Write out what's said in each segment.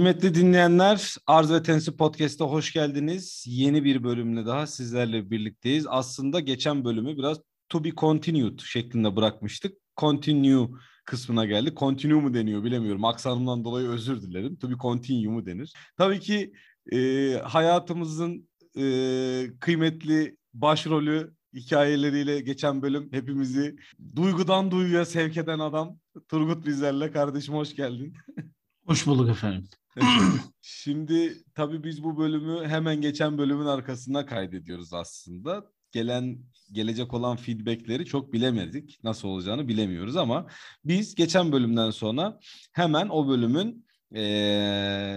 Kıymetli dinleyenler, Arz ve Tensi Podcast'a hoş geldiniz. Yeni bir bölümle daha sizlerle birlikteyiz. Aslında geçen bölümü biraz to be continued şeklinde bırakmıştık. Continue kısmına geldi. Continue mu deniyor bilemiyorum. Aksanımdan dolayı özür dilerim. To be continue mu denir? Tabii ki e, hayatımızın e, kıymetli başrolü hikayeleriyle geçen bölüm hepimizi duygudan duyguya sevk eden adam Turgut Bizler'le. Kardeşim hoş geldin. Hoş bulduk efendim. Şimdi tabii biz bu bölümü hemen geçen bölümün arkasına kaydediyoruz aslında. Gelen gelecek olan feedbackleri çok bilemedik. Nasıl olacağını bilemiyoruz ama biz geçen bölümden sonra hemen o bölümün e,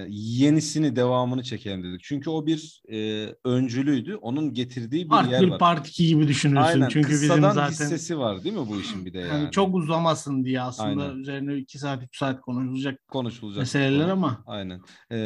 yenisini devamını çekelim dedik. Çünkü o bir e, öncülüydü. Onun getirdiği bir part yer bir, var. Part 2 gibi düşünürsün. Aynen. Çünkü bizim Kıssadan zaten hissesi var değil mi bu işin bir de yani? yani çok uzamasın diye aslında Aynen. üzerine 2 saat 3 saat konuşulacak konuşulacak. meseleler konu. ama Aynen. Ee,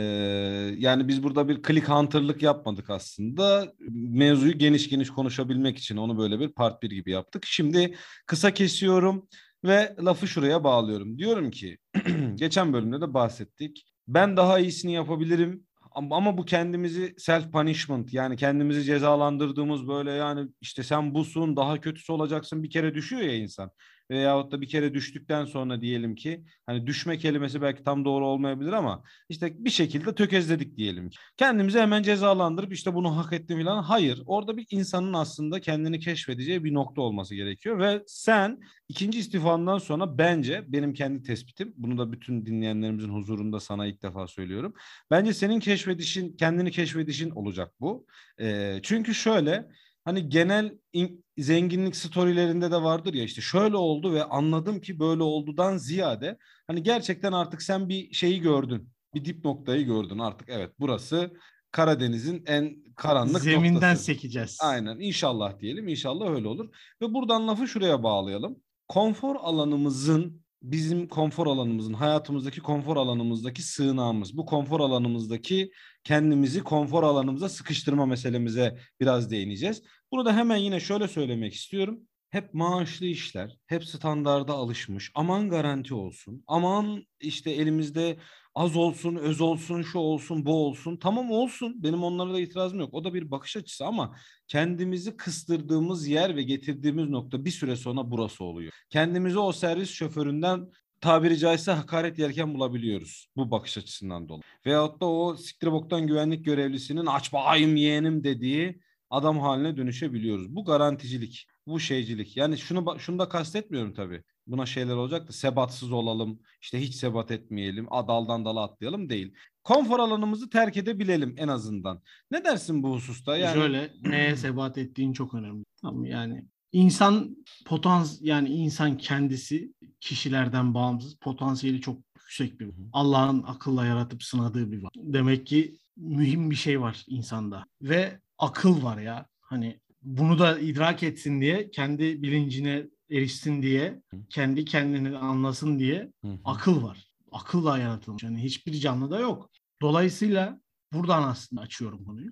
yani biz burada bir click hunter'lık yapmadık aslında. Mevzuyu geniş geniş konuşabilmek için onu böyle bir part 1 gibi yaptık. Şimdi kısa kesiyorum ve lafı şuraya bağlıyorum. Diyorum ki geçen bölümde de bahsettik. Ben daha iyisini yapabilirim ama bu kendimizi self punishment yani kendimizi cezalandırdığımız böyle yani işte sen busun daha kötüsü olacaksın bir kere düşüyor ya insan. Veyahut da bir kere düştükten sonra diyelim ki hani düşme kelimesi belki tam doğru olmayabilir ama işte bir şekilde tökezledik diyelim ki. Kendimizi hemen cezalandırıp işte bunu hak ettim falan. Hayır. Orada bir insanın aslında kendini keşfedeceği bir nokta olması gerekiyor ve sen ikinci istifandan sonra bence benim kendi tespitim bunu da bütün dinleyenlerimizin huzurunda sana ilk defa söylüyorum. Bence senin keşfedişin, kendini keşfedişin olacak bu. Ee, çünkü şöyle hani genel in- zenginlik storylerinde de vardır ya işte şöyle oldu ve anladım ki böyle oldudan ziyade hani gerçekten artık sen bir şeyi gördün. Bir dip noktayı gördün artık evet burası Karadeniz'in en karanlık zeminden noktası. sekeceğiz. Aynen inşallah diyelim inşallah öyle olur. Ve buradan lafı şuraya bağlayalım. Konfor alanımızın bizim konfor alanımızın hayatımızdaki konfor alanımızdaki sığınağımız. Bu konfor alanımızdaki kendimizi konfor alanımıza sıkıştırma meselemize biraz değineceğiz. Bunu da hemen yine şöyle söylemek istiyorum. Hep maaşlı işler, hep standarda alışmış. Aman garanti olsun. Aman işte elimizde az olsun, öz olsun, şu olsun, bu olsun. Tamam olsun. Benim onlara da itirazım yok. O da bir bakış açısı ama kendimizi kıstırdığımız yer ve getirdiğimiz nokta bir süre sonra burası oluyor. Kendimizi o servis şoföründen tabiri caizse hakaret yerken bulabiliyoruz bu bakış açısından dolayı. Veyahut da o siktir boktan güvenlik görevlisinin aç bakayım yeğenim dediği adam haline dönüşebiliyoruz. Bu garanticilik, bu şeycilik. Yani şunu şunu da kastetmiyorum tabii. Buna şeyler olacak da sebatsız olalım, işte hiç sebat etmeyelim, daldan dala atlayalım değil. Konfor alanımızı terk edebilelim en azından. Ne dersin bu hususta? Yani Şöyle neye sebat ettiğin çok önemli. Tamam yani insan potans yani insan kendisi kişilerden bağımsız potansiyeli çok yüksek bir Allah'ın akılla yaratıp sınadığı bir var. Demek ki mühim bir şey var insanda ve akıl var ya. Hani bunu da idrak etsin diye kendi bilincine erişsin diye kendi kendini anlasın diye akıl var. Akılla yaratılmış. Yani hiçbir canlıda yok. Dolayısıyla buradan aslında açıyorum konuyu.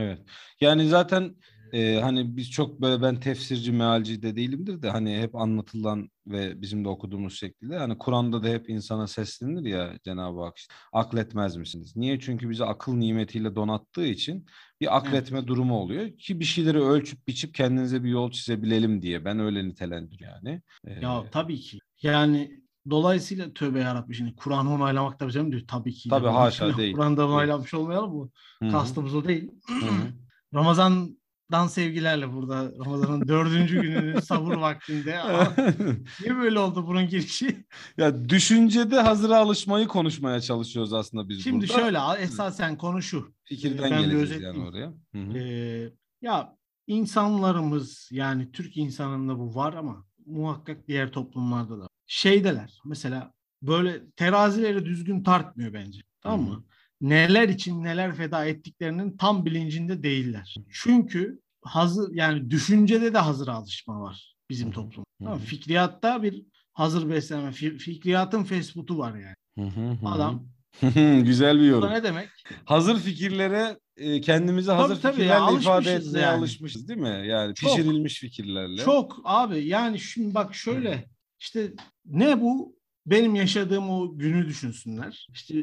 Evet. Yani zaten e, hani biz çok böyle ben tefsirci, mealci de değilimdir de hani hep anlatılan ve bizim de okuduğumuz şekilde hani Kur'an'da da hep insana seslenir ya Cenab-ı Hak işte, akletmez misiniz? Niye? Çünkü bizi akıl nimetiyle donattığı için bir akletme durumu oluyor ki bir şeyleri ölçüp biçip kendinize bir yol çizebilelim diye ben öyle nitelendiriyorum yani. E, Ya tabii ki. Yani dolayısıyla tövbe yarabbim şimdi Kur'an'ı onaylamak da bizim diyor tabii ki. Tabii, Yani haşa değil. Kur'an'da onaylamış olmayalım bu. hı hı, Kastımız o değil. hı hı. Ramazan'dan sevgilerle burada Ramazan'ın dördüncü gününün sahur vaktinde. Aa, Niye böyle oldu bunun girişi? ya düşüncede hazıra alışmayı konuşmaya çalışıyoruz aslında biz Şimdi burada. şöyle esasen konu şu. fikirden ben geleceğiz yani oraya. Hı hı. Ee, ya insanlarımız yani Türk insanında bu var ama muhakkak diğer toplumlarda da. Şeydeler mesela böyle terazileri düzgün tartmıyor bence. Tamam Hı hı. mı? Neler için neler feda ettiklerinin tam bilincinde değiller. Çünkü hazır yani düşüncede de hazır alışma var bizim Hı hı. toplum. Hı Tamam. Fikriyatta bir hazır beslenme, fi- fikriyatın Facebook'u var yani. Hı hı hı. Adam- Güzel bir Bu yorum. da ne demek? Hazır fikirlere e, kendimizi hazır tabii ya, fikirlerle ifade alışmışız etmeye yani. alışmışız değil mi? Yani Çok. pişirilmiş fikirlerle. Çok abi yani şimdi bak şöyle işte ne bu benim yaşadığım o günü düşünsünler. İşte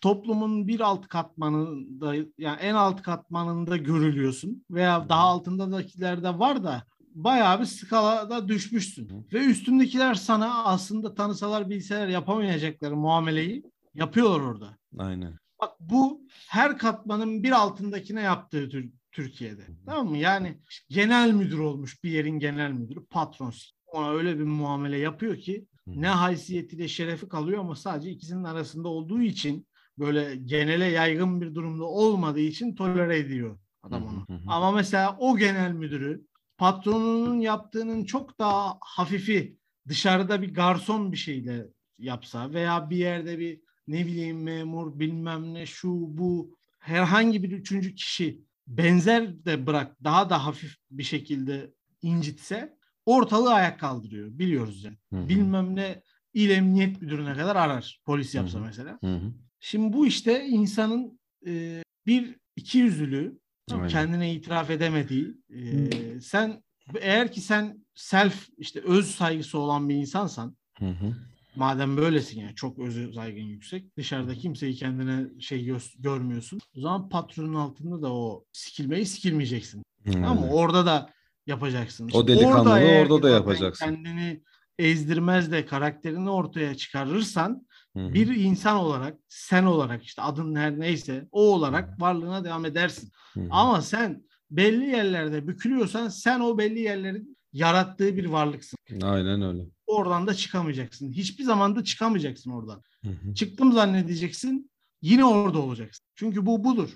toplumun bir alt katmanında yani en alt katmanında görülüyorsun veya daha altındakilerde var da bayağı bir skalada düşmüşsün. Hı. Ve üstündekiler sana aslında tanısalar bilseler yapamayacakları muameleyi yapıyorlar orada. Aynen. Bak bu her katmanın bir altındakine yaptığı Tür- Türkiye'de. Tamam mı? Yani genel müdür olmuş bir yerin genel müdürü patron. Ona öyle bir muamele yapıyor ki ne haysiyetiyle şerefi kalıyor ama sadece ikisinin arasında olduğu için böyle genele yaygın bir durumda olmadığı için tolere ediyor adam onu. Ama mesela o genel müdürü patronunun yaptığının çok daha hafifi dışarıda bir garson bir şeyle yapsa veya bir yerde bir ne bileyim memur bilmem ne şu bu herhangi bir üçüncü kişi benzer de bırak daha da hafif bir şekilde incitse ortalığı ayak kaldırıyor biliyoruz yani. Hı hı. Bilmem ne il emniyet müdürüne kadar arar polis yapsa Hı hı. mesela. Hı hı. Şimdi bu işte insanın e, bir iki yüzlülüğü Aynen. kendine itiraf edemediği e, sen eğer ki sen self işte öz saygısı olan bir insansan Hı hı. madem böylesin yani çok öz saygın yüksek dışarıda kimseyi kendine şey gö- görmüyorsun o zaman patronun altında da o sikilmeyi sikilmeyeceksin mı Aynen. orada da yapacaksın O delikanlılığı orada ki da yapacaksın. kendini ezdirmez de karakterini ortaya çıkarırsan Hı hı. bir insan olarak sen olarak işte adın her neyse o olarak varlığına devam edersin. Hı hı. Ama sen belli yerlerde bükülüyorsan sen o belli yerlerin yarattığı bir varlıksın. Aynen öyle. Oradan da çıkamayacaksın. Hiçbir zaman da çıkamayacaksın oradan. Hı hı. Çıktım zannedeceksin yine orada olacaksın. Çünkü bu budur.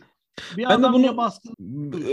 Bir Ben de bunu- baskın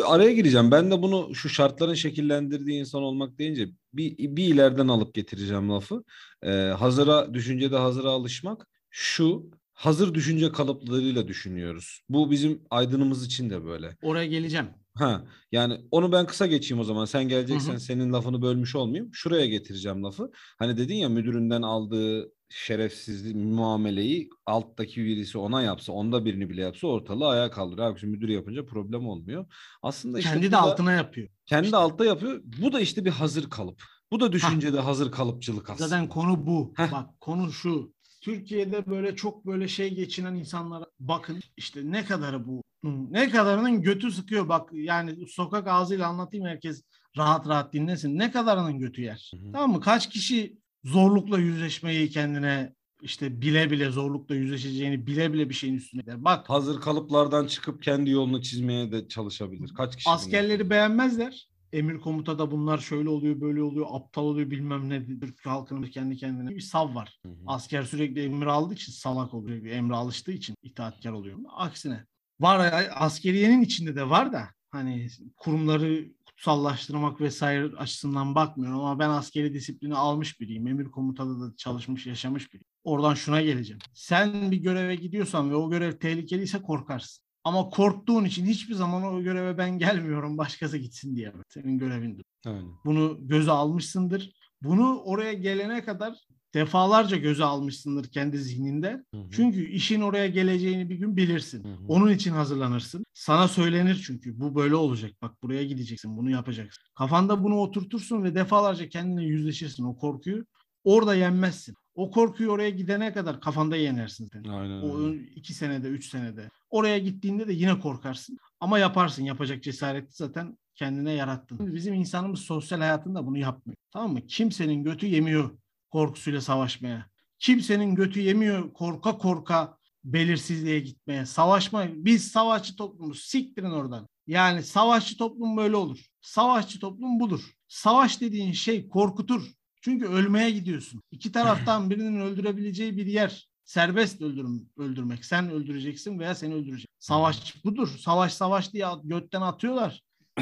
Araya gireceğim. Ben de bunu şu şartların şekillendirdiği insan olmak deyince bir, bir ileriden alıp getireceğim lafı. Ee, hazıra, düşüncede hazıra alışmak. Şu hazır düşünce kalıplarıyla düşünüyoruz. Bu bizim aydınımız için de böyle. oraya geleceğim. Ha, yani onu ben kısa geçeyim o zaman. Sen geleceksen Hı hı. senin lafını bölmüş olmayayım. Şuraya getireceğim lafı. Hani dedin ya müdüründen aldığı şerefsizlik muameleyi alttaki birisi ona yapsa, onda birini bile yapsa ortalığı ayağa kaldırır. Abi müdür yapınca problem olmuyor. Aslında işte Kendi de altına yapıyor. kendi işte. altta yapıyor. Bu da işte bir hazır kalıp. Bu da düşüncede hazır kalıpçılık aslında. Zaten konu bu. Heh. Bak konu şu. Türkiye'de böyle çok böyle şey geçinen insanlara bakın işte ne kadarı bu. Ne kadarının götü sıkıyor bak yani sokak ağzıyla anlatayım herkes rahat rahat dinlesin. Ne kadarının götü yer. Hı hı. Tamam mı? Kaç kişi zorlukla yüzleşmeyi kendine işte bile bile zorlukla yüzleşeceğini bile bile bir şeyin üstüne der. Bak hazır kalıplardan çıkıp kendi yolunu çizmeye de çalışabilir. Kaç kişi askerleri yapıyor? beğenmezler. Emir komutada bunlar şöyle oluyor böyle oluyor aptal oluyor bilmem ne. Türk halkının kendi kendine bir sav var. Hı hı. Asker sürekli emir aldığı için salak oluyor. Emre alıştığı için itaatkar oluyor. Aksine. Var askeriyenin içinde de var da hani kurumları kutsallaştırmak vesaire açısından bakmıyorum ama ben askeri disiplini almış biriyim. Emir komutada da çalışmış, yaşamış biriyim. Oradan şuna geleceğim. Sen bir göreve gidiyorsan ve o görev tehlikeliyse korkarsın. Ama korktuğun için hiçbir zaman o göreve ben gelmiyorum başkası gitsin diye. Senin görevindir. Aynen. Bunu göze almışsındır. Bunu oraya gelene kadar defalarca göze almışsındır kendi zihninde. Hı hı. Çünkü işin oraya geleceğini bir gün bilirsin. Hı hı. Onun için hazırlanırsın. Sana söylenir çünkü bu böyle olacak. Bak buraya gideceksin, bunu yapacaksın. Kafanda bunu oturtursun ve defalarca kendine yüzleşirsin o korkuyu. Orada yenmezsin. O korkuyu oraya gidene kadar kafanda yenersin. Sen. Aynen O iki senede, üç senede. Oraya gittiğinde de yine korkarsın. Ama yaparsın. Yapacak cesareti zaten kendine yarattın. Bizim insanımız sosyal hayatında bunu yapmıyor. Tamam mı? Kimsenin götü yemiyor korkusuyla savaşmaya. Kimsenin götü yemiyor korka korka belirsizliğe gitmeye. Savaşma. Biz savaşçı toplumuz. Siktirin oradan. Yani savaşçı toplum böyle olur. Savaşçı toplum budur. Savaş dediğin şey korkutur. Çünkü ölmeye gidiyorsun. İki taraftan birinin öldürebileceği bir yer. Serbest öldürüm, öldürmek. Sen öldüreceksin veya seni öldürecek. Savaş budur. Savaş savaş diye götten atıyorlar.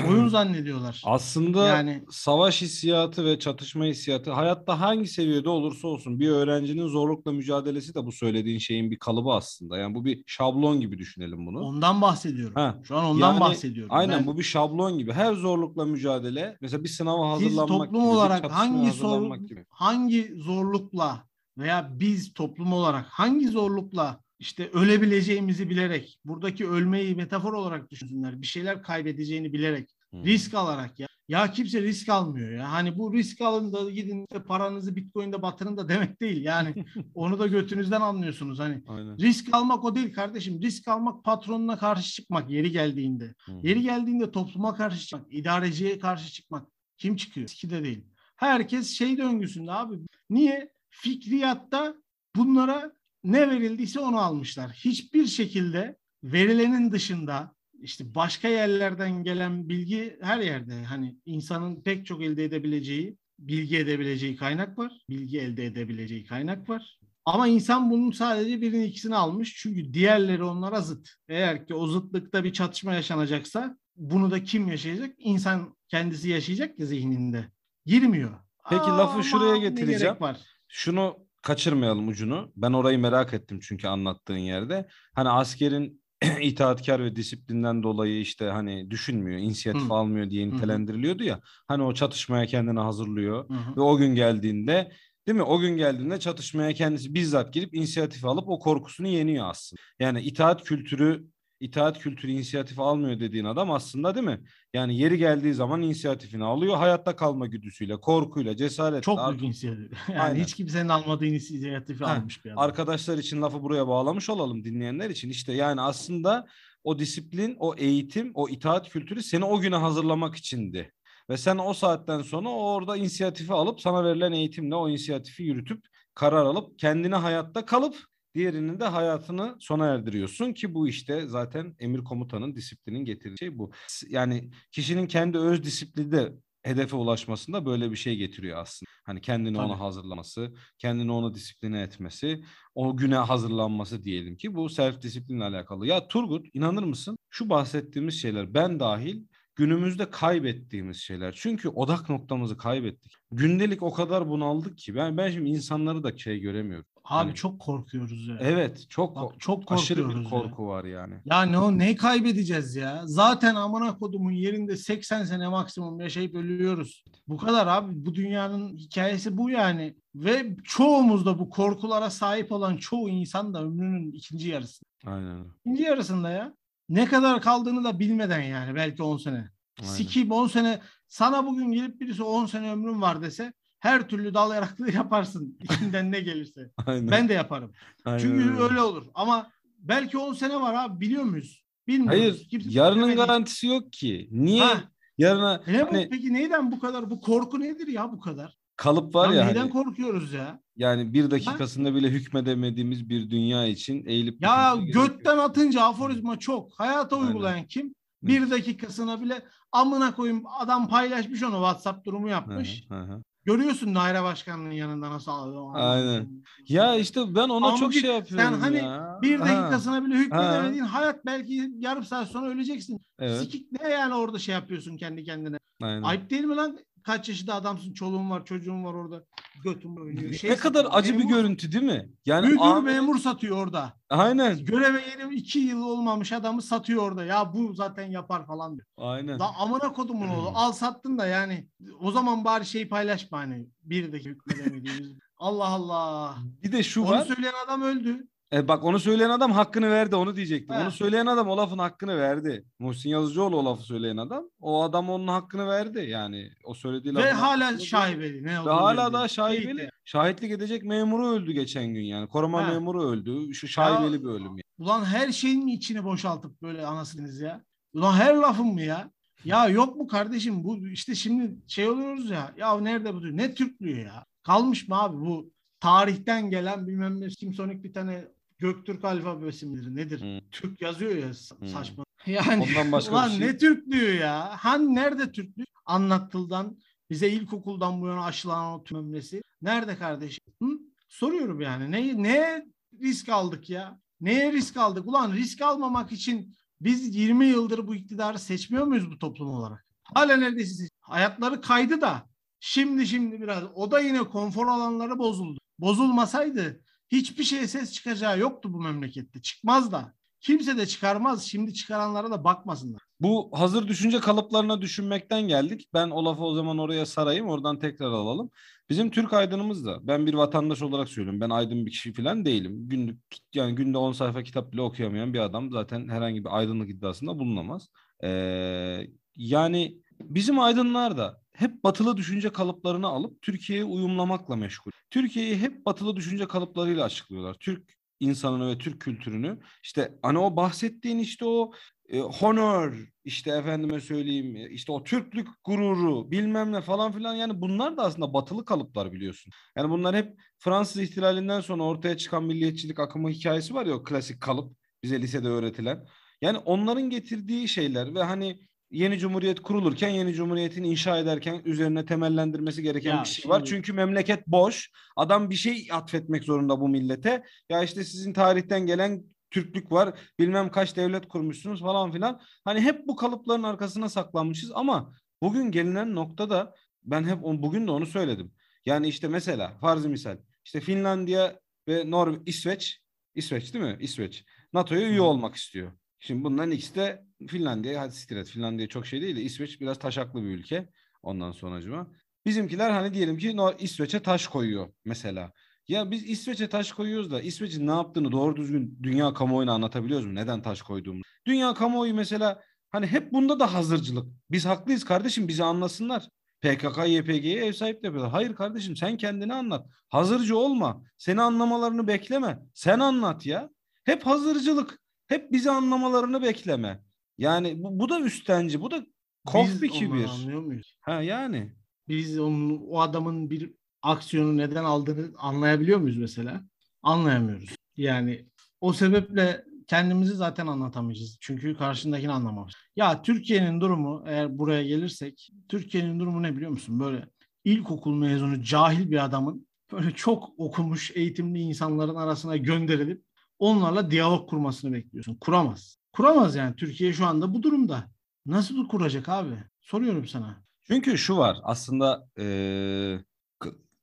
Oyun zannediyorlar. Aslında Yani- savaş hissiyatı ve çatışma hissiyatı hayatta hangi seviyede olursa olsun bir öğrencinin zorlukla mücadelesi de bu söylediğin şeyin bir kalıbı aslında. Yani bu bir şablon gibi düşünelim bunu. Ondan bahsediyorum. Ha, Şu an ondan yani bahsediyorum. Aynen Ben- bu bir şablon gibi. Her zorlukla mücadele mesela bir sınava Siz hazırlanmak toplum gibi, olarak hangi zorluk, gibi. hangi zorlukla veya biz toplum olarak hangi zorlukla işte ölebileceğimizi bilerek buradaki ölmeyi metafor olarak düşünsünler. Bir şeyler kaybedeceğini bilerek Hı. risk alarak ya Ya kimse risk almıyor ya. Hani bu risk alın da gidin işte paranızı Bitcoin'de batırın da demek değil. Yani onu da götünüzden anlıyorsunuz. Hani Aynen. risk almak o değil kardeşim. Risk almak patronuna karşı çıkmak yeri geldiğinde. Hı. Yeri geldiğinde topluma karşı çıkmak, idareciye karşı çıkmak. Kim çıkıyor? Riski de değil. Herkes şey döngüsünde abi. Niye? Fikriyatta bunlara ne verildiyse onu almışlar. Hiçbir şekilde verilenin dışında işte başka yerlerden gelen bilgi her yerde. Hani insanın pek çok elde edebileceği, bilgi edebileceği kaynak var. Bilgi elde edebileceği kaynak var. Ama insan bunun sadece birini ikisini almış. Çünkü diğerleri onlara zıt. Eğer ki o zıtlıkta bir çatışma yaşanacaksa bunu da kim yaşayacak? İnsan kendisi yaşayacak ya zihninde. Girmiyor. Peki lafı Aman şuraya ne getireceğim. gerek var? Şunu kaçırmayalım ucunu. Ben orayı merak ettim çünkü anlattığın yerde. Hani askerin itaatkar ve disiplinden dolayı işte hani düşünmüyor, inisiyatif Hı. almıyor diye nitelendiriliyordu ya. Hani o çatışmaya kendini hazırlıyor hı. ve o gün geldiğinde değil mi? O gün geldiğinde çatışmaya kendisi bizzat girip inisiyatif alıp o korkusunu yeniyor aslında. Yani itaat kültürü itaat kültürü inisiyatif almıyor dediğin adam aslında değil mi? Yani yeri geldiği zaman inisiyatifini alıyor. Hayatta kalma güdüsüyle, korkuyla, cesaretle. Çok büyük inisiyatif. Yani Aynen. hiç kimsenin almadığı inisiyatifi Ha, almış bir adam. Arkadaşlar için lafı buraya bağlamış olalım dinleyenler için. İşte yani aslında o disiplin, o eğitim, o itaat kültürü seni o güne hazırlamak içindi. Ve sen o saatten sonra orada inisiyatifi alıp sana verilen eğitimle o inisiyatifi yürütüp karar alıp kendine hayatta kalıp diğerinin de hayatını sona erdiriyorsun ki bu işte zaten emir komutanın disiplinin getirdiği şey bu. Yani kişinin kendi öz disiplini de hedefe ulaşmasında böyle bir şey getiriyor aslında. Hani kendini ona Tabii. hazırlaması, kendini ona disipline etmesi, o güne hazırlanması diyelim ki bu self disiplinle alakalı. Ya Turgut inanır mısın? Şu bahsettiğimiz şeyler ben dahil günümüzde kaybettiğimiz şeyler. Çünkü odak noktamızı kaybettik. Gündelik o kadar bunaldık ki ben ben şimdi insanları da şey göremiyorum. Abi Hani- çok korkuyoruz ya. Evet, çok Bak, çok aşırı korkuyoruz bir ya. korku var yani. Ya ne o ne kaybedeceğiz ya? Zaten amına kodumun yerinde 80 sene maksimum yaşayıp ölüyoruz. Bu kadar abi. Bu dünyanın hikayesi bu yani. Ve çoğumuz da bu korkulara sahip olan çoğu insan da ömrünün ikinci yarısı. Aynen. İkinci yarısında ya. Ne kadar kaldığını da bilmeden yani belki 10 sene. Aynen. Sikip 10 sene sana bugün gelip birisi 10 sene ömrüm var dese her türlü dal yaraklığı yaparsın içinden ne gelirse. Aynen. Ben de yaparım. Aynen Çünkü öyle. öyle olur. Ama belki 10 sene var abi biliyor muyuz? Bilmiyoruz. Hayır, Kimse yarının garantisi yok ki. Niye Ha, yarına ne bu? hani Peki neyden bu kadar? Bu korku nedir ya bu kadar? kalıp var ya neyden hani, korkuyoruz ya? yani bir dakikasında bile hükmedemediğimiz bir dünya için eğilip Ya götten atınca aforizma çok. Hayata Aynen. uygulayan kim? Bir dakikasına bile amına koyayım adam paylaşmış onu WhatsApp durumu hı, yapmış. hı hı. Görüyorsun daire başkanının yanında nasıl alıyor. Aynen. Ya işte ben ona Ama çok şey yapıyorum sen hani ya. Bir Ha, dakikasına bile hükmedemediğin hayat belki yarım saat sonra öleceksin. Evet. Sikik ne yani orada şey yapıyorsun kendi kendine. Aynen. Ayıp değil mi lan? Kaç yaşında adamsın, çoluğun var, çocuğun var orada. Götün oynuyor. Şey ne kadar satıyor, acı bir memur- görüntü değil mi? Yani Müdür an- memur satıyor orada. Aynen. Göreve yeni iki yıl olmamış adamı satıyor orada. Ya bu zaten yapar falan diyor. Aynen. Da amına kodumun oğlu. Al sattın da yani. O zaman bari şey paylaşma hani. Bir dakika. Allah Allah. Bir de şu Onu var. söyleyen adam öldü. E bak onu söyleyen adam hakkını verdi onu diyecektim. He. Onu söyleyen adam o lafın hakkını verdi. Muhsin Yazıcıoğlu o lafı söyleyen adam. O adam onun hakkını verdi. Yani o söylediği Ve hala şaibeli. Ne Ve hala bilmiyor. daha şaibeli. Teyit. Şahitlik edecek memuru öldü geçen gün yani. Koruma Ha. memuru öldü. Şu şaibeli bir ölüm. Yani. Ulan her şeyin mi içini boşaltıp böyle anasınız ya? Ulan her lafın mı ya? Ya yok mu kardeşim bu işte şimdi şey oluyoruz ya. Ya nerede bu? Ne Türklüğü ya? Kalmış mı abi bu tarihten gelen bilmem ne simsonik bir tane Göktürk alfabesi midir nedir? Hı. Türk yazıyor ya Hı. saçma. Yani Ondan başka ulan şey. ne Türklüğü ya? Han nerede Türklük? Anlattıldan bize ilkokuldan bu yana aşılanan o tümlemesi. Nerede kardeşim? Hı? Soruyorum yani. Ne, ne risk aldık ya? Neye risk aldık? Ulan risk almamak için biz 20 yıldır bu iktidarı seçmiyor muyuz bu toplum olarak? Hala neredeyse seç- Hayatları kaydı da şimdi şimdi biraz o da yine konfor alanları bozuldu. Bozulmasaydı hiçbir şeye ses çıkacağı yoktu bu memlekette. Çıkmaz da. Kimse de çıkarmaz. Şimdi çıkaranlara da bakmasınlar. Bu hazır düşünce kalıplarına düşünmekten geldik. Ben o lafı o zaman oraya sarayım oradan tekrar alalım. Bizim Türk aydınımız da ben bir vatandaş olarak söylüyorum. Ben aydın bir kişi falan değilim. Günlük yani günde 10 sayfa kitap bile okuyamayan bir adam zaten herhangi bir aydınlık iddiasında bulunamaz. Ee, yani bizim aydınlar da hep batılı düşünce kalıplarını alıp Türkiye'ye uyumlamakla meşgul. Türkiye'yi hep batılı düşünce kalıplarıyla açıklıyorlar. Türk insanını ve Türk kültürünü. İşte hani o bahsettiğin işte o e, honor işte efendime söyleyeyim e, işte o Türklük gururu bilmem ne falan filan yani bunlar da aslında batılı kalıplar biliyorsun. Yani bunlar hep Fransız ihtilalinden sonra ortaya çıkan milliyetçilik akımı hikayesi var ya o klasik kalıp bize lisede öğretilen. Yani onların getirdiği şeyler ve hani yeni cumhuriyet kurulurken yeni cumhuriyetin inşa ederken üzerine temellendirmesi gereken ya bir şey şimdi... var. Çünkü memleket boş. Adam bir şey atfetmek zorunda bu millete. Ya işte sizin tarihten gelen Türklük var. Bilmem kaç devlet kurmuşsunuz falan filan. Hani hep bu kalıpların arkasına saklanmışız ama bugün gelinen noktada ben hep on, bugün de onu söyledim. Yani işte mesela farzı misal işte Finlandiya ve Nor İsveç İsveç değil mi? İsveç. NATO'ya üye olmak istiyor. Şimdi bunların ikisi de Finlandiya, hadi siktir et. Finlandiya çok şey değil de İsveç biraz taşaklı bir ülke. Ondan sonracıma. Bizimkiler hani diyelim ki İsveç'e taş koyuyor mesela. Ya biz İsveç'e taş koyuyoruz da İsveç'in ne yaptığını doğru düzgün dünya kamuoyuna anlatabiliyoruz mu? Neden taş koyduğumuzu? Dünya kamuoyu mesela hani hep bunda da hazırcılık. Biz haklıyız kardeşim bizi anlasınlar. PKK, YPG'ye ev sahipliği yapıyorlar. Hayır kardeşim sen kendini anlat. Hazırcı olma. Seni anlamalarını bekleme. Sen anlat ya. Hep hazırcılık. Hep bizi anlamalarını bekleme. Yani bu, bu da üstenci. Bu da kof bir kibir. anlıyor muyuz? Ha yani. Biz onun, o adamın bir aksiyonu neden aldığını anlayabiliyor muyuz mesela? Anlayamıyoruz. Yani o sebeple kendimizi zaten anlatamayacağız. Çünkü karşındakini anlamamış. Ya Türkiye'nin durumu eğer buraya gelirsek Türkiye'nin durumu ne biliyor musun? Böyle ilkokul mezunu cahil bir adamın böyle çok okumuş eğitimli insanların arasına gönderilip onlarla diyalog kurmasını bekliyorsun. Kuramaz. Kuramaz yani. Türkiye şu anda bu durumda. Nasıl kuracak abi? Soruyorum sana. Çünkü şu var aslında ee,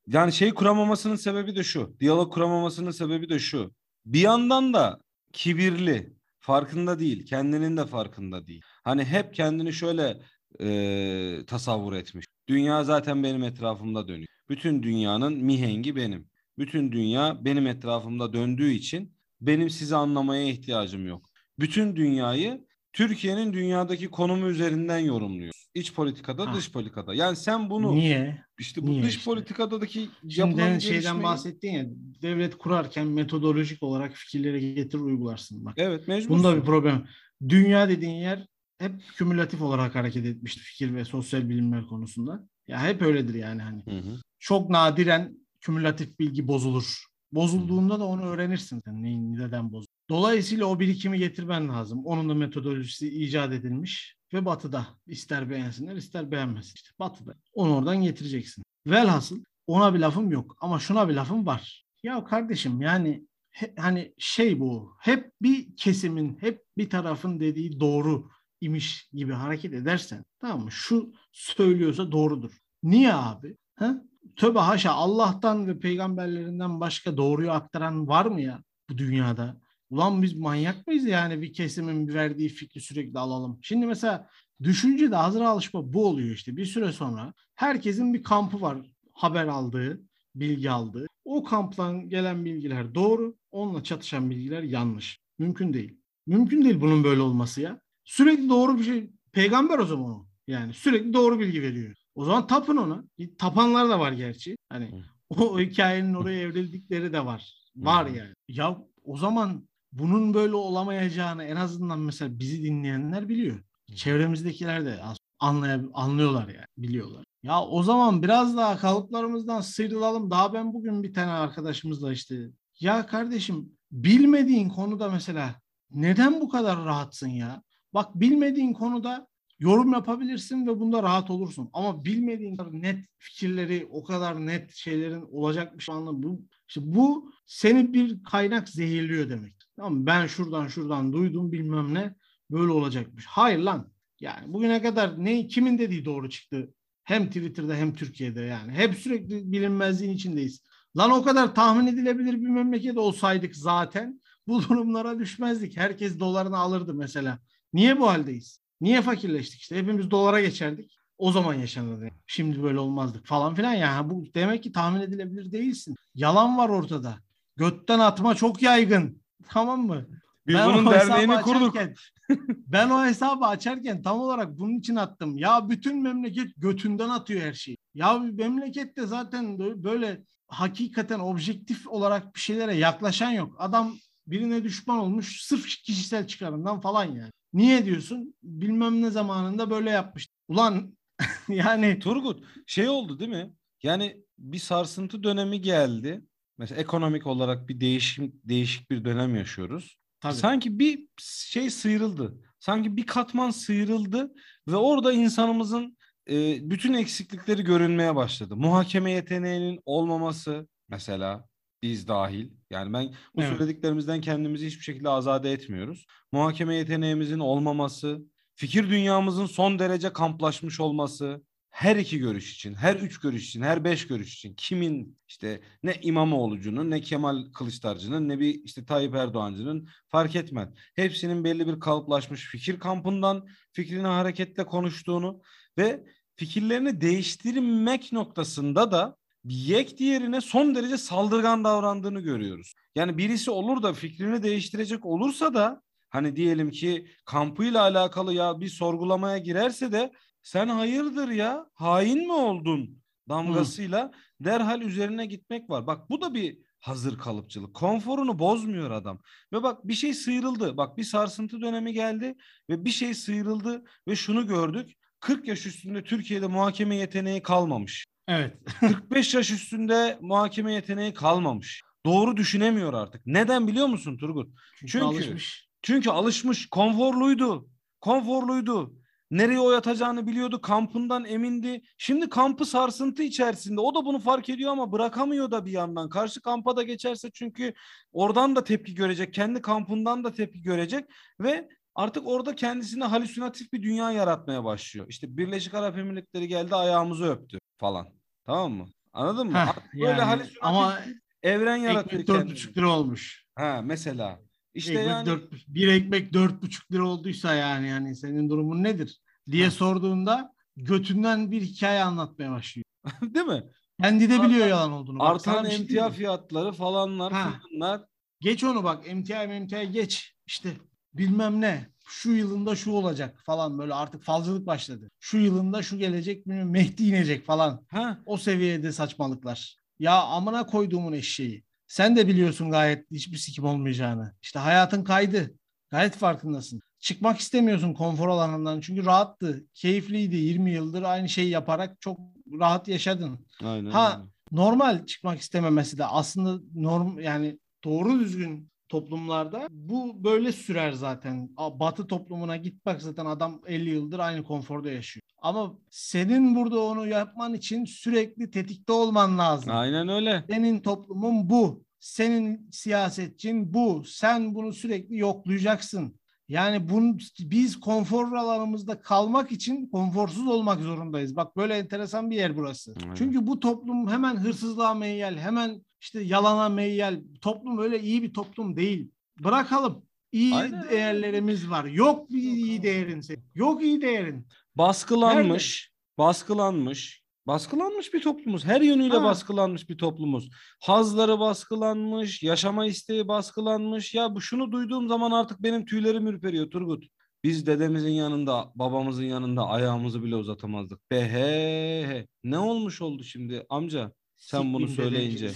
yani şey kuramamasının sebebi de şu. Diyalog kuramamasının sebebi de şu. Bir yandan da kibirli. Farkında değil. Kendinin de farkında değil. Hani hep kendini şöyle e, tasavvur etmiş. Dünya zaten benim etrafımda dönüyor. Bütün dünyanın mihengi benim. Bütün dünya benim etrafımda döndüğü için benim sizi anlamaya ihtiyacım yok. Bütün dünyayı Türkiye'nin dünyadaki konumu üzerinden yorumluyor. İç politikada, ha. dış politikada. Yani sen bunu Niye? İşte bu Niye dış işte? politikadaki Şimdi şeyden gelişmeyi... bahsettin ya devlet kurarken metodolojik olarak fikirleri getir uygularsın bak. Evet, mecbur. Bunda bir problem. Dünya dediğin yer hep kümülatif olarak hareket etmişti fikir ve sosyal bilimler konusunda. Ya hep öyledir yani hani. Hı hı. Çok nadiren kümülatif bilgi bozulur. Bozulduğunda da onu öğrenirsin. Neyin neden bozuldu. Dolayısıyla o birikimi getirmen lazım. Onun da metodolojisi icat edilmiş ve batıda. ister beğensinler ister beğenmesin. İşte batıda. Onu oradan getireceksin. Velhasıl ona bir lafım yok ama şuna bir lafım var. Ya kardeşim yani he, hani şey bu hep bir kesimin hep bir tarafın dediği doğru imiş gibi hareket edersen tamam mı? Şu söylüyorsa doğrudur. Niye abi? Ha? Tövbe haşa Allah'tan ve peygamberlerinden başka doğruyu aktaran var mı ya bu dünyada? Ulan biz manyak mıyız yani bir kesimin verdiği fikri sürekli alalım. Şimdi mesela düşünce de hazır alışma bu oluyor işte. Bir süre sonra herkesin bir kampı var haber aldığı, bilgi aldığı. O kamptan gelen bilgiler doğru, onunla çatışan bilgiler yanlış. Mümkün değil. Mümkün değil bunun böyle olması ya. Sürekli doğru bir şey. Peygamber o zaman o. Yani sürekli doğru bilgi veriyor. O zaman tapın ona. Tapanlar da var gerçi. Hani o, o hikayenin oraya evrildikleri de var. Var yani. Ya o zaman bunun böyle olamayacağını en azından mesela bizi dinleyenler biliyor. Çevremizdekiler de anlay anlıyorlar yani biliyorlar. Ya o zaman biraz daha kalıplarımızdan sıyrılalım. Daha ben bugün bir tane arkadaşımızla işte ya kardeşim bilmediğin konuda mesela neden bu kadar rahatsın ya? Bak bilmediğin konuda yorum yapabilirsin ve bunda rahat olursun. Ama bilmediğin kadar net fikirleri, o kadar net şeylerin olacakmış anlamı bu. İşte bu seni bir kaynak zehirliyor demek. Tamam Ben şuradan şuradan duydum bilmem ne böyle olacakmış. Hayır lan. Yani bugüne kadar ne kimin dediği doğru çıktı. Hem Twitter'da hem Türkiye'de yani. Hep sürekli bilinmezliğin içindeyiz. Lan o kadar tahmin edilebilir bir memleket olsaydık zaten bu durumlara düşmezdik. Herkes dolarını alırdı mesela. Niye bu haldeyiz? Niye fakirleştik işte? Hepimiz dolara geçerdik. O zaman yaşanırdı. Şimdi böyle olmazdık falan filan ya. Bu demek ki tahmin edilebilir değilsin. Yalan var ortada. Götten atma çok yaygın. Tamam mı? Biz Ben bunun derneğini kurduk. açarken- ben o hesabı açarken tam olarak bunun için attım. Ya bütün memleket götünden atıyor her şeyi. Ya memlekette zaten bö- böyle hakikaten objektif olarak bir şeylere yaklaşan yok. Adam birine düşman olmuş sırf kişisel çıkarından falan yani. Niye diyorsun? Bilmem ne zamanında böyle yapmış. Ulan yani Turgut şey oldu değil mi? Yani bir sarsıntı dönemi geldi. Mesela ekonomik olarak bir değişim değişik bir dönem yaşıyoruz. tabii. Sanki bir şey sıyrıldı. Sanki bir katman sıyrıldı ve orada insanımızın e, bütün eksiklikleri görünmeye başladı. Muhakeme yeteneğinin olmaması mesela biz dahil. Yani ben bu Evet. söylediklerimizden kendimizi hiçbir şekilde azade etmiyoruz. Muhakeme yeteneğimizin olmaması, fikir dünyamızın son derece kamplaşmış olması, her iki görüş için, her üç görüş için, her beş görüş için kimin işte ne İmamoğlu'cunun, ne Kemal Kılıçdaroğlu'nun, ne bir işte Tayyip Erdoğan'cının fark etmez. Hepsinin belli bir kalıplaşmış fikir kampından fikrini hareketle konuştuğunu ve fikirlerini değiştirmek noktasında da yek diğerine son derece saldırgan davrandığını görüyoruz. Yani birisi olur da fikrini değiştirecek olursa da hani diyelim ki kampıyla alakalı ya bir sorgulamaya girerse de sen hayırdır ya hain mi oldun damgasıyla derhal üzerine gitmek var. Bak bu da bir hazır kalıpçılık. Konforunu bozmuyor adam. Ve bak bir şey sıyrıldı. Bak bir sarsıntı dönemi geldi ve bir şey sıyrıldı ve şunu gördük. 40 yaş üstünde Türkiye'de muhakeme yeteneği kalmamış. Evet. 45 yaş üstünde muhakeme yeteneği kalmamış. Doğru düşünemiyor artık. Neden biliyor musun Turgut? Çünkü, Çünkü- alışmış. Çünkü alışmış, konforluydu. Konforluydu. Nereye oy atacağını biliyordu, kampından emindi. Şimdi kampı sarsıntı içerisinde. O da bunu fark ediyor ama bırakamıyor da bir yandan. Karşı kampa da geçerse çünkü oradan da tepki görecek, kendi kampından da tepki görecek ve artık orada kendisine halüsinatif bir dünya yaratmaya başlıyor. İşte Birleşik Arap Emirlikleri geldi ayağımızı öptü falan. Tamam mı? Anladın mı? Heh, Artık böyle yani halüsinatif ama evren yaratıyor ekmek kendine. buçuk lira olmuş. Ha mesela. İşte ekmek yani dört, bir ekmek dört buçuk lira olduysa yani yani senin durumun nedir diye Ha. sorduğunda götünden bir hikaye anlatmaya başlıyor. değil mi? Kendi de biliyor Artan- yalan olduğunu. Bak, Artan şey emtia mi? fiyatları falanlar Ha. filanlar. Geç onu bak emtia emtia geç. İşte bilmem ne. Şu yılında şu olacak falan böyle artık falcılık başladı. Şu yılında şu gelecek bilmem Mehdi inecek falan. Ha O seviyede saçmalıklar. Ya amına koyduğumun eşeği. Sen de biliyorsun gayet hiçbir sikim olmayacağını. İşte hayatın kaydı. Gayet farkındasın. Çıkmak istemiyorsun konfor alanından. Çünkü rahattı. Keyifliydi. 20 yıldır aynı şeyi yaparak çok rahat yaşadın. aynen. Ha. Normal çıkmak istememesi de aslında norm yani doğru düzgün toplumlarda bu böyle sürer zaten. Batı toplumuna git bak zaten adam 50 yıldır aynı konforda yaşıyor. Ama senin burada onu yapman için sürekli tetikte olman lazım. Aynen öyle. Senin toplumun bu. Senin siyasetçin bu. Sen bunu sürekli yoklayacaksın. Yani bunu, biz konfor alanımızda kalmak için konforsuz olmak zorundayız. Bak böyle enteresan bir yer burası. Aynen. Çünkü bu toplum hemen hırsızlığa meyyal, hemen işte yalana meyyal. Toplum öyle iyi bir toplum değil. Bırakalım. İyi Aynen. değerlerimiz var. Yok bir iyi değerin. Yok iyi değerin. Baskılanmış, baskılanmış, baskılanmış bir toplumuz. Her yönüyle Ha. baskılanmış bir toplumuz. Hazları baskılanmış, yaşama isteği baskılanmış. Ya bu şunu duyduğum zaman artık benim tüylerim ürperiyor Turgut. Biz dedemizin yanında, babamızın yanında ayağımızı bile uzatamazdık. Be he he. Ne olmuş oldu şimdi amca? Sen bunu söyleyince. dedeci.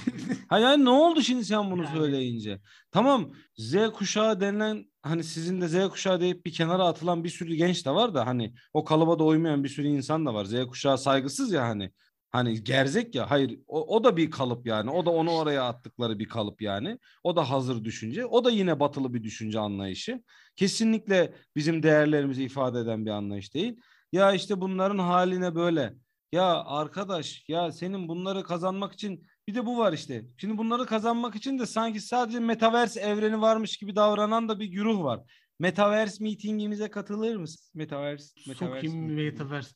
Ha yani ne oldu şimdi sen bunu Yani. söyleyince? Tamam Z kuşağı denilen hani sizin de Z kuşağı deyip bir kenara atılan bir sürü genç de var da hani o kalıba da uymayan bir sürü insan da var. Z kuşağı saygısız ya hani. Hani gerzek ya hayır o, o da bir kalıp yani o da onu oraya attıkları bir kalıp yani o da hazır düşünce o da yine batılı bir düşünce anlayışı kesinlikle bizim değerlerimizi ifade eden bir anlayış değil ya işte bunların haline böyle ya arkadaş ya senin bunları kazanmak için bir de bu var işte. Şimdi bunları kazanmak için de sanki sadece metaverse evreni varmış gibi davranan da bir güruh var. Metaverse meetingimize katılır mısın? Metaverse, metaverse. Sokayım. Metaverse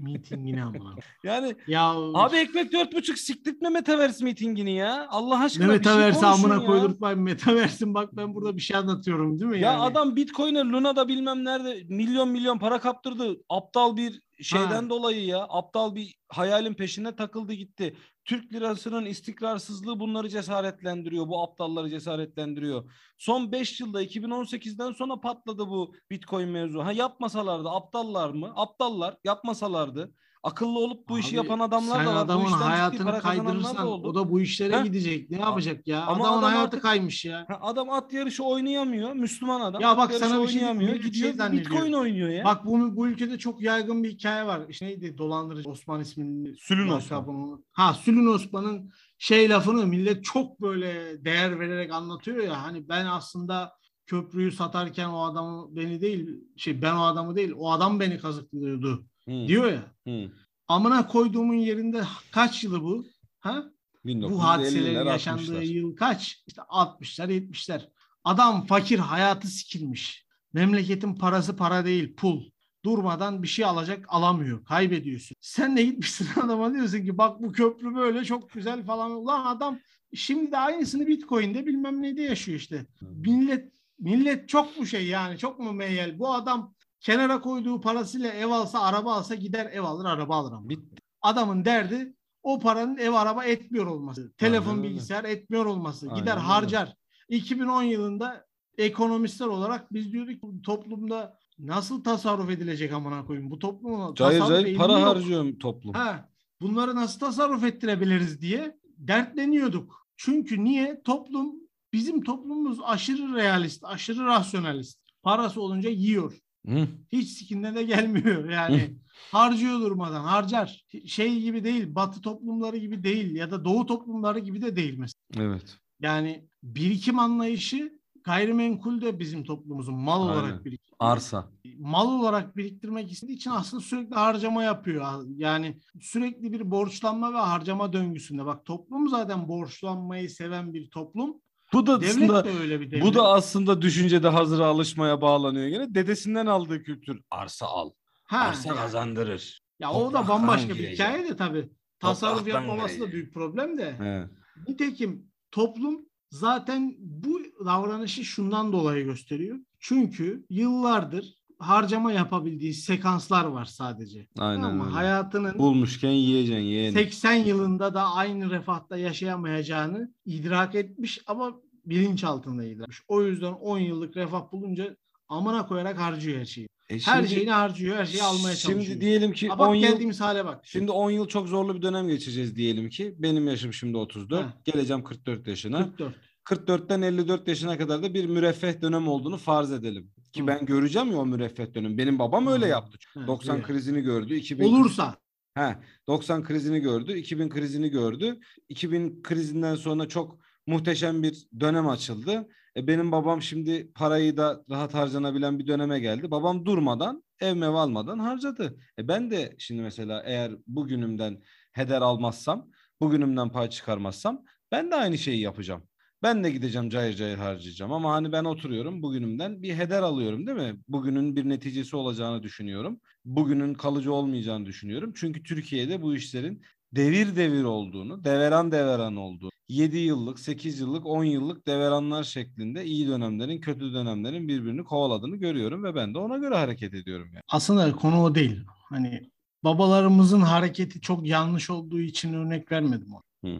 meetingine ama. Yani Ya abi ekmek dört buçuk siktirtme Metaverse meetingini ya. Allah aşkına ne bir şey Metaverse konuşun amına koydurtmayın. Metaverse'in bak ben burada bir şey anlatıyorum değil mi? Ya yani? adam Bitcoin'e Luna'da bilmem nerede milyon milyon para kaptırdı. Aptal bir şeyden Ha. dolayı ya aptal bir hayalin peşine takıldı gitti. Türk lirasının istikrarsızlığı bunları cesaretlendiriyor. Bu aptalları cesaretlendiriyor. Son 5 yılda 2018'den sonra patladı bu Bitcoin mevzu. Ha yapmasalardı aptallar mı? Aptallar yapmasalardı. Akıllı olup bu işi Abi, yapan adamlar sen da var. Bu adamın işten ciddi hayatını para kaydırırsan da oldu. o da bu işlere Ha? gidecek. Ne yapacak ya? Ama Adamın adam hayatı artık- kaymış ya. Adam at yarışı oynayamıyor. Müslüman adam. Ya bak sana bir şey oynayamıyor. şey Gidiyor zannediyor. Bitcoin oynuyor ya. Bak bu, bu ülkede çok yaygın bir hikaye var. İşte neydi? Dolandırıcı Osman ismini. Sülün Osman. Ha Sülün Osman'ın şey lafını millet çok böyle değer vererek anlatıyor ya. Hani ben aslında köprüyü satarken o adamı beni değil şey ben o adamı değil o adam beni kazıklıyordu Hı, diyor ya. hı. Amına koyduğumun yerinde kaç yılı bu? Ha? 1950'ler, Bu hadiselerin 60'lar. yaşandığı yıl kaç? İşte 60'lar 70'ler. Adam fakir hayatı sikilmiş. Memleketin parası para değil pul. Durmadan bir şey alacak alamıyor. Kaybediyorsun. Sen de gitmişsin adama diyorsun ki bak bu köprü böyle çok güzel falan. Ulan adam şimdi de aynısını Bitcoin'de bilmem neyde yaşıyor işte. Millet millet çok mu şey yani çok mu meyyal? Bu adam kenara koyduğu parasıyla ev alsa araba alsa gider ev alır araba alır ama. Bitti. Adamın derdi o paranın ev araba etmiyor olması. Telefon Aynen öyle. bilgisayar etmiyor olması. Aynen Gider öyle. harcar. 2010 yılında ekonomistler olarak biz diyorduk toplumda nasıl tasarruf edilecek amına koyayım? Bu topluma Cayır tasarruf cayır para yok. harcıyorum toplum. Ha, bunları nasıl tasarruf ettirebiliriz diye dertleniyorduk. Çünkü niye? Toplum bizim toplumumuz aşırı realist, aşırı rasyonalist. Parası olunca yiyor. Hı. Hiç sikinde de gelmiyor yani. Harcıyor durmadan, harcar. Şey gibi değil, batı toplumları gibi değil ya da doğu toplumları gibi de değil mesela. Evet. Yani birikim anlayışı gayrimenkul de bizim toplumumuzun mal Aynen. olarak birikim. Arsa. Mal olarak biriktirmek istediği için aslında sürekli harcama yapıyor. Yani sürekli bir borçlanma ve harcama döngüsünde. Bak toplum zaten borçlanmayı seven bir toplum. Bu da Devlet aslında de öyle bir devlet. bu da aslında düşüncede hazıra alışmaya bağlanıyor gene. Dedesinden aldığı kültür. Arsa al. ha, Arsa yani. kazandırır. Ya o da Topraktan bambaşka bir girecek. hikaye de tabii. Tasarruf Topraktan yapmaması da büyük problem de. He. Nitekim toplum zaten bu davranışı şundan dolayı gösteriyor. Çünkü yıllardır harcama yapabildiği sekanslar var sadece. Aynen Ama öyle. hayatının Bulmuşken yiyeceksin yeğenim. 80 yılında da aynı refahta yaşayamayacağını idrak etmiş ama bilinç altında. O yüzden 10 yıllık refah bulunca amına koyarak harcıyor her şeyi. E Her şimdi- şeyini harcıyor, her şeyi almaya çalışıyor. Şimdi diyelim ki Ha bak 10 yıl geldiğimiz hale bak. Şimdi 10 yıl çok zorlu bir dönem geçeceğiz diyelim ki. Benim yaşım şimdi 34. Ha. Geleceğim 44 yaşına. 44. 44'ten 54 yaşına kadar da bir müreffeh dönem olduğunu farz edelim. Ki ben göreceğim ya o müreffeh dönem. Benim babam öyle yaptı. Ha, 90 öyle. krizini gördü. 2000 Olursa. He, 90 krizini gördü, 2000 krizini gördü. 2000 krizinden sonra çok muhteşem bir dönem açıldı. E benim babam şimdi parayı da rahat harcanabilen bir döneme geldi. Babam durmadan, ev mev almadan harcadı. E ben de şimdi mesela eğer bugünümden heder almazsam, bugünümden pay çıkarmazsam ben de aynı şeyi yapacağım. Ben de gideceğim cayır cayır harcayacağım ama hani ben oturuyorum bugünümden bir heder alıyorum değil mi? Bugünün bir neticesi olacağını düşünüyorum. Bugünün kalıcı olmayacağını düşünüyorum. Çünkü Türkiye'de bu işlerin devir devir olduğunu, deveran deveran olduğu, 7 yıllık, 8 yıllık, 10 yıllık deveranlar şeklinde iyi dönemlerin, kötü dönemlerin birbirini kovaladığını görüyorum ve ben de ona göre hareket ediyorum yani. Aslında konu o değil. Hani babalarımızın hareketi çok yanlış olduğu için örnek vermedim ona. Hı.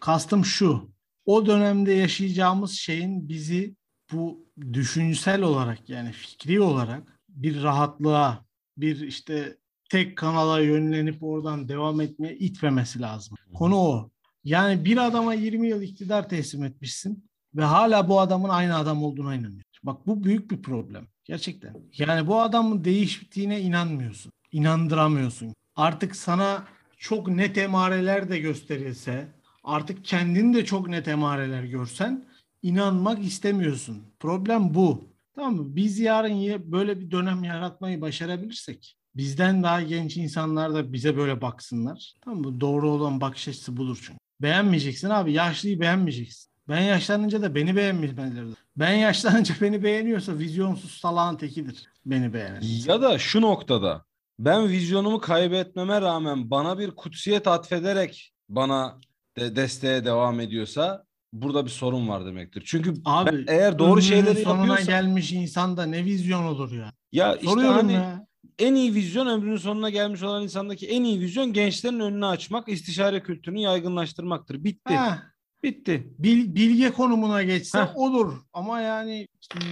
Kastım şu. O dönemde yaşayacağımız şeyin bizi bu düşünsel olarak yani fikri olarak bir rahatlığa, bir işte tek kanala yönlenip oradan devam etmeye itmemesi lazım. Konu o. Yani bir adama 20 yıl iktidar teslim etmişsin ve hala bu adamın aynı adam olduğuna inanıyorsun. Bak bu büyük bir problem. Gerçekten. Yani bu adamın değiştiğine inanmıyorsun. İnandıramıyorsun. Artık sana çok net emareler de gösterilse, artık kendin de çok net emareler görsen inanmak istemiyorsun. Problem bu. Tamam mı? Biz yarın böyle bir dönem yaratmayı başarabilirsek bizden daha genç insanlar da bize böyle baksınlar. Tamam mı? Doğru olan bakış açısı budur çünkü. Beğenmeyeceksin abi. Yaşlıyı beğenmeyeceksin. Ben yaşlanınca da beni beğenmemeliler. Ben yaşlanınca beni beğeniyorsa vizyonsuz salağın tekidir. Beni beğenen. Ya da şu noktada ben vizyonumu kaybetmeme rağmen bana bir kutsiyet atfederek bana de desteğe devam ediyorsa burada bir sorun var demektir. Çünkü Abi ben eğer doğru şeyleri sonuna yapıyorsam gelmiş insanda ne vizyon olur ya. ya işte Soruyorum hani ya. en iyi vizyon ömrünün sonuna gelmiş olan insandaki en iyi vizyon gençlerin önünü açmak, istişare kültürünü yaygınlaştırmaktır. Bitti. Heh, Bitti. bil- bilge konumuna geçse Heh. olur. Ama yani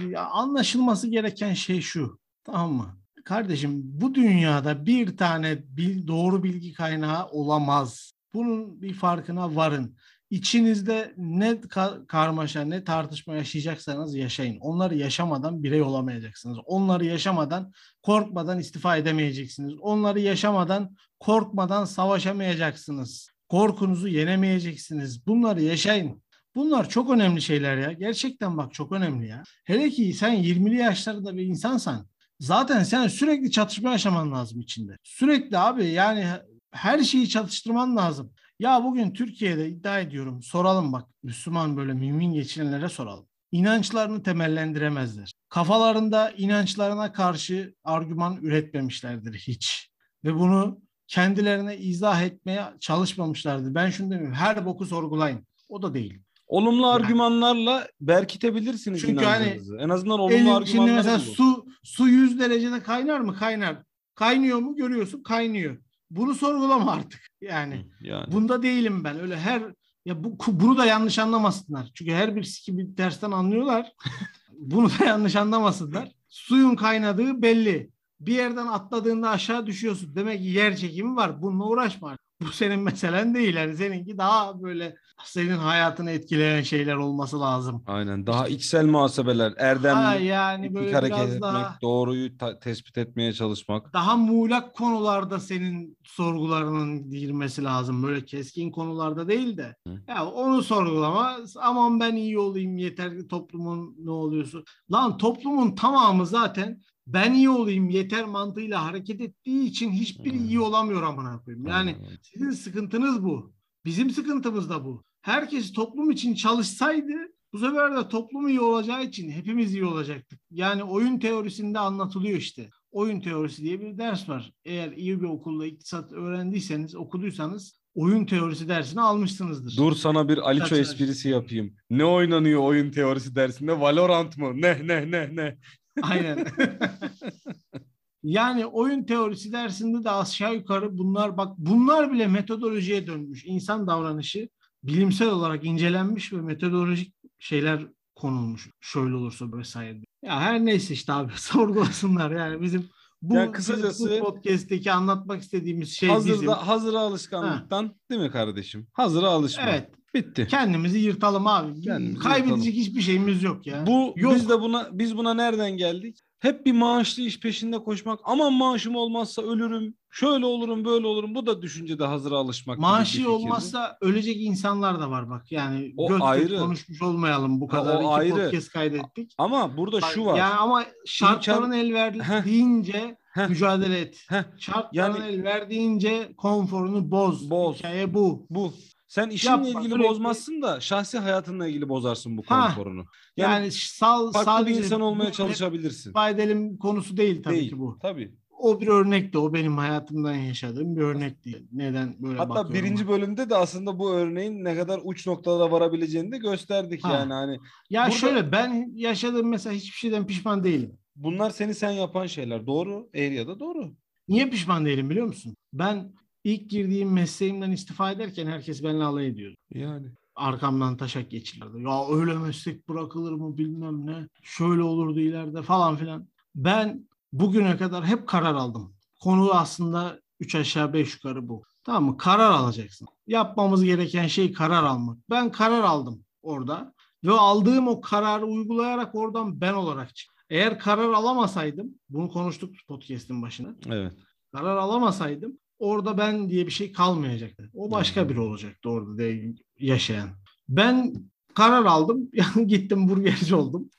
ya anlaşılması gereken şey şu. Tamam mı? Kardeşim bu dünyada bir tane bil- doğru bilgi kaynağı olamaz. Bunun bir farkına varın. İçinizde ne ka- karmaşa ne tartışma yaşayacaksanız yaşayın. Onları yaşamadan birey olamayacaksınız. Onları yaşamadan korkmadan istifa edemeyeceksiniz. Onları yaşamadan korkmadan savaşamayacaksınız. Korkunuzu yenemeyeceksiniz. Bunları yaşayın. Bunlar çok önemli şeyler ya. Gerçekten bak çok önemli ya. Hele ki sen 20'li yaşlarında bir insansan zaten sen sürekli çatışma yaşaman lazım içinde. Sürekli abi yani her şeyi çatıştırman lazım. Ya bugün Türkiye'de iddia ediyorum soralım bak Müslüman böyle mümin geçinenlere soralım. İnançlarını temellendiremezler. Kafalarında inançlarına karşı argüman üretmemişlerdir hiç. Ve bunu kendilerine izah etmeye çalışmamışlardır. Ben şunu demiyorum her boku sorgulayın. O da değil. Olumlu Yani- argümanlarla berkitebilirsiniz Çünkü hani inancınızı. en azından olumlu Elin, argümanlar şimdi mesela su su 100 derecede kaynar mı? Kaynar. Kaynıyor mu? Görüyorsun kaynıyor. Bunu sorgulama artık. Yani yani. bunda değilim ben. Öyle her ya bu bunu da yanlış anlamasınlar. Çünkü her birisi gibi tersten anlıyorlar. bunu da yanlış anlamasınlar. Suyun kaynadığı belli. Bir yerden atladığında aşağı düşüyorsun. Demek ki yer çekimi var. Bununla uğraşma. Bu senin meselen değil. Yani seninki daha böyle senin hayatını etkileyen şeyler olması lazım. Aynen. Daha içsel muhasebeler, erdemli, Ha, yani böyle hareket etmek, daha doğruyu ta- tespit etmeye çalışmak. daha muğlak konularda senin sorgularının girmesi lazım. Böyle keskin konularda değil de. Hı. Ya onu sorgulama. Aman ben iyi olayım yeter ki toplumun ne oluyorsa. Lan toplumun tamamı zaten ben iyi olayım yeter mantığıyla hareket ettiği için hiçbiri Hı. iyi olamıyor amına koyayım. Yani sizin sıkıntınız bu. Bizim sıkıntımız da bu. Herkes toplum için çalışsaydı bu sefer de toplum iyi olacağı için hepimiz iyi olacaktık. Yani oyun teorisinde anlatılıyor işte. Oyun teorisi diye bir ders var. Eğer iyi bir okulda iktisat öğrendiyseniz, okuduysanız oyun teorisi dersini almışsınızdır. Dur sana bir Aliço esprisi yapayım. Ne oynanıyor oyun teorisi dersinde? Valorant mı? Ne ne ne ne? Aynen. yani oyun teorisi dersinde de aşağı yukarı bunlar bak bunlar bile metodolojiye dönmüş. İnsan davranışı bilimsel olarak incelenmiş ve metodolojik şeyler konulmuş. Şöyle olursa vesaire. Ya her neyse işte abi sorgulasınlar yani bizim bu, Ya kısacası- bu podcast'teki anlatmak istediğimiz şey Hazırda bizim. hazıra alışkanlıktan değil mi kardeşim? Hazıra alışma. Evet. Bitti. Kendimizi yırtalım abi. Kendimizi Kaybedecek yırtalım. hiçbir şeyimiz yok ya. Bu Yok. biz de buna biz buna nereden geldik? Hep bir maaşlı iş peşinde koşmak. Aman maaşım olmazsa ölürüm. Şöyle olurum, böyle olurum. Bu da düşüncede hazıra alışmak. Maaşı olmazsa ölecek insanlar da var bak. Yani O göt ayrı. konuşmuş olmayalım bu Ha, kadar. o İki ayrı. podcast kaydettik. Ama burada şu var. Yani ama şartların İmkan- el verdiğince Heh. mücadele et. Heh, Şartların Yani- el verdiğince konforunu boz. Boz. Hikaye bu. bu. Sen işinle Yapma, ilgili sürekli- bozmazsın da şahsi hayatınla ilgili bozarsın bu Ha. konforunu. Yani, Yani, sal, farklı sadece bir insan olmaya çalışabilirsin. istifa edelim konusu değil tabii Değil. ki bu. Tabii. O bir örnekti. O benim hayatımdan yaşadığım bir örnek değil. Neden böyle Hatta bakıyorum birinci bölümde de aslında bu örneğin ne kadar uç noktada varabileceğini de gösterdik Ha. yani hani Ya Burada- şöyle ben yaşadığım mesela hiçbir şeyden pişman değilim. bunlar seni sen yapan şeyler. Doğru. Eğri ya da doğru. Niye pişman değilim biliyor musun? Ben ilk girdiğim mesleğimden istifa ederken herkes benimle alay ediyordu. Yani. Arkamdan taşak geçirirdi. Ya öyle meslek bırakılır mı bilmem ne. Şöyle olurdu ileride falan filan. Ben bugüne kadar hep karar aldım. Konu aslında 3 aşağı 5 yukarı bu. Tamam mı? Karar alacaksın. Yapmamız gereken şey karar almak. Ben karar aldım orada. Ve aldığım o kararı uygulayarak oradan ben olarak çıktım. Eğer karar alamasaydım, bunu konuştuk podcast'in başına. Evet. Karar alamasaydım orada ben diye bir şey kalmayacaktı. O başka Hı. biri olacaktı orada de yaşayan. Ben karar aldım. Yani gittim burgerci oldum.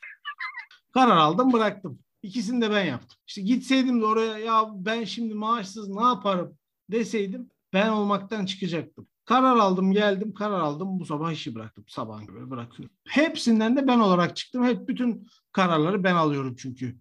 karar aldım bıraktım. İkisini de ben yaptım. İşte gitseydim de oraya ya ben şimdi maaşsız ne yaparım deseydim ben olmaktan çıkacaktım. Karar aldım geldim karar aldım bu sabah işi bıraktım. Sabah gibi bırakıyorum. Hepsinden de ben olarak çıktım. Hep bütün kararları ben alıyorum çünkü.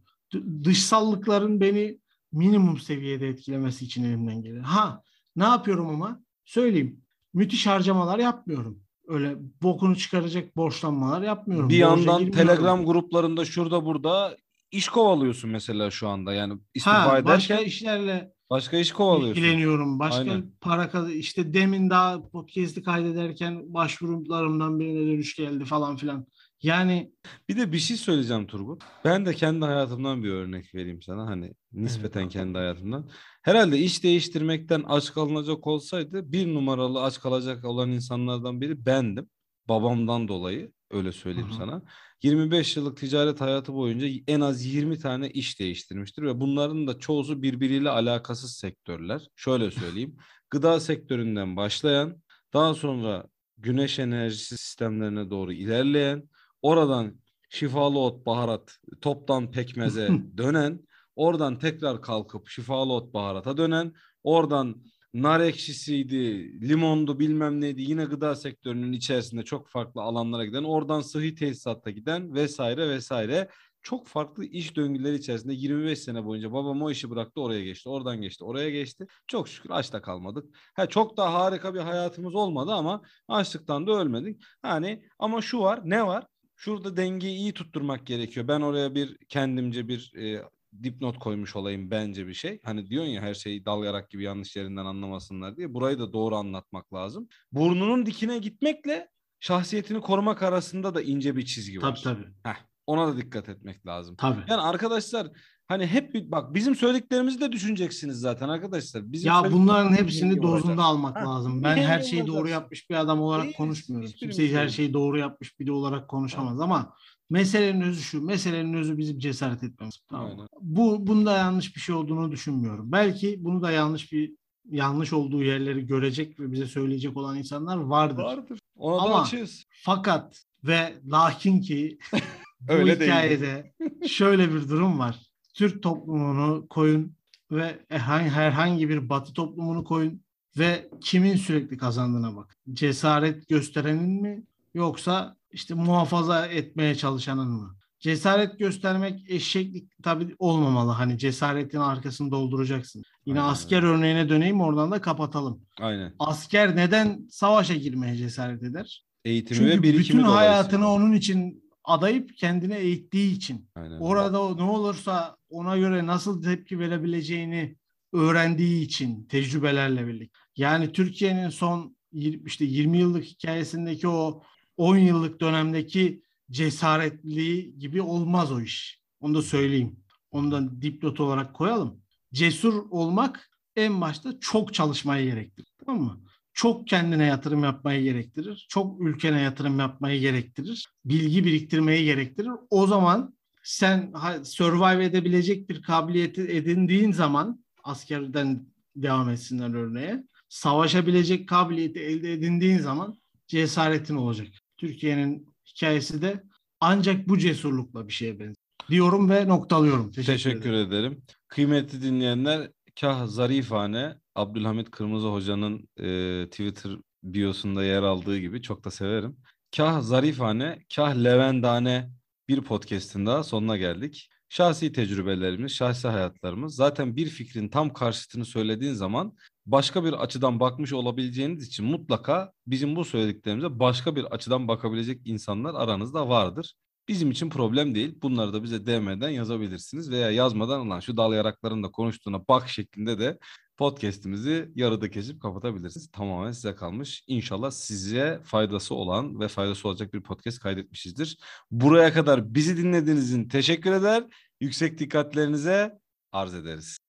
Dışsallıkların beni minimum seviyede etkilemesi için elimden gelir. Ha ne yapıyorum ama söyleyeyim. Müthiş harcamalar yapmıyorum. Öyle bokunu çıkaracak borçlanmalar yapmıyorum. Bir Borca yandan. Telegram gruplarında şurada burada iş kovalıyorsun mesela şu anda. Yani istifa Ha, ederken başka işlerle başka iş kovalıyorsun. ilgileniyorum. Başka Aynen. para işte demin daha podcast'i kaydederken başvurularımdan birine dönüş geldi falan filan. Yani Bir de bir şey söyleyeceğim Turgut. Ben de kendi hayatımdan bir örnek vereyim sana. Hani nispeten Evet. kendi hayatımdan. Herhalde iş değiştirmekten aç kalınacak olsaydı bir numaralı aç kalacak olan insanlardan biri bendim. Babamdan dolayı öyle söyleyeyim Hı hı. sana. 25 yıllık ticaret hayatı boyunca en az 20 tane iş değiştirmiştir ve bunların da çoğusu birbiriyle alakasız sektörler. Şöyle söyleyeyim. Gıda sektöründen başlayan, daha sonra güneş enerjisi sistemlerine doğru ilerleyen, oradan şifalı ot, baharat, toptan pekmeze dönen, oradan tekrar kalkıp şifalı ot, baharata dönen, oradan nar ekşisiydi, limondu bilmem neydi yine gıda sektörünün içerisinde çok farklı alanlara giden, oradan sıhhi tesisatta giden vesaire vesaire çok farklı iş döngüleri içerisinde 25 sene boyunca babam o işi bıraktı oraya geçti, oradan geçti, oraya geçti. Çok şükür açta kalmadık. Ha, çok da harika bir hayatımız olmadı ama açlıktan da ölmedik. Hani ama şu var, ne var? Şurada dengeyi iyi tutturmak gerekiyor. Ben oraya bir kendimce bir e, dipnot koymuş olayım bence bir şey. Hani diyorsun ya her şeyi dal yarak gibi yanlış yerinden anlamasınlar diye. Burayı da doğru anlatmak lazım. Burnunun dikine gitmekle şahsiyetini korumak arasında da ince bir çizgi var. tabii tabii. Heh, ona da dikkat etmek lazım. Tabii. Yani arkadaşlar hani hep bir- bak bizim söylediklerimizi de düşüneceksiniz zaten arkadaşlar. Bizim Ya bunların hepsini olacak. dozunda almak Ha, lazım. Ben niye her şeyi doğru yapmış bir adam olarak Değiliz, konuşmuyorum. Kimse her şeyi doğru yapmış biri olarak konuşamaz ama meselenin özü şu. Meselenin özü bizim cesaret etmemiz. Tamam. Aynen. Bu bunda yanlış bir şey olduğunu düşünmüyorum. Belki bunu da yanlış bir yanlış olduğu yerleri görecek ve bize söyleyecek olan insanlar vardır. Vardır. Ona da Ama- açığız. Fakat ve lakin ki bu Öyle değil. hikayede şöyle bir durum var. Türk toplumunu koyun ve herhangi, bir batı toplumunu koyun ve kimin sürekli kazandığına bak. Cesaret gösterenin mi yoksa işte muhafaza etmeye çalışanın mı? Cesaret göstermek eşeklik tabii olmamalı. Hani cesaretin arkasını dolduracaksın. Yine Aynen asker örneğine döneyim oradan da kapatalım. Aynen. Asker neden savaşa girmeye cesaret eder? Eğitimi Çünkü ve birikimi bütün hayatını onun için adayıp kendine eğittiği için. Aynen. Orada ne olursa ona göre nasıl tepki verebileceğini öğrendiği için tecrübelerle birlikte. Yani Türkiye'nin son işte 20 yıllık hikayesindeki o 10 yıllık dönemdeki cesaretli gibi olmaz o iş. Onu da söyleyeyim. Onu da dipnot olarak koyalım. Cesur olmak en başta çok çalışmayı gerektirir. Tamam mı? Çok kendine yatırım yapmayı gerektirir. Çok ülkene yatırım yapmayı gerektirir. Bilgi biriktirmeyi gerektirir. O zaman sen survive edebilecek bir kabiliyeti edindiğin zaman askerden devam etsinler örneğe. Savaşabilecek kabiliyeti elde edindiğin zaman cesaretin olacak. Türkiye'nin hikayesi de ancak bu cesurlukla bir şeye benziyor. Diyorum ve noktalıyorum. Teşekkür, Teşekkür ederim. ederim. Kıymetli dinleyenler, kah zarifane Abdülhamit Kırmızı Hoca'nın e, Twitter biosunda yer aldığı gibi çok da severim. Kah zarifane, kah levendane bir podcast'in daha sonuna geldik. Şahsi tecrübelerimiz, şahsi hayatlarımız. Zaten bir fikrin tam karşıtını söylediğin zaman başka bir açıdan bakmış olabileceğiniz için mutlaka bizim bu söylediklerimize başka bir açıdan bakabilecek insanlar aranızda vardır. Bizim için problem değil. Bunları da bize DM'den yazabilirsiniz veya yazmadan lan şu dal yarakların da konuştuğuna bak şeklinde de podcast'imizi yarıda kesip kapatabilirsiniz. Tamamen size kalmış. İnşallah size faydası olan ve faydası olacak bir podcast kaydetmişizdir. Buraya kadar bizi dinlediğiniz için teşekkür eder. Yüksek dikkatlerinize arz ederiz.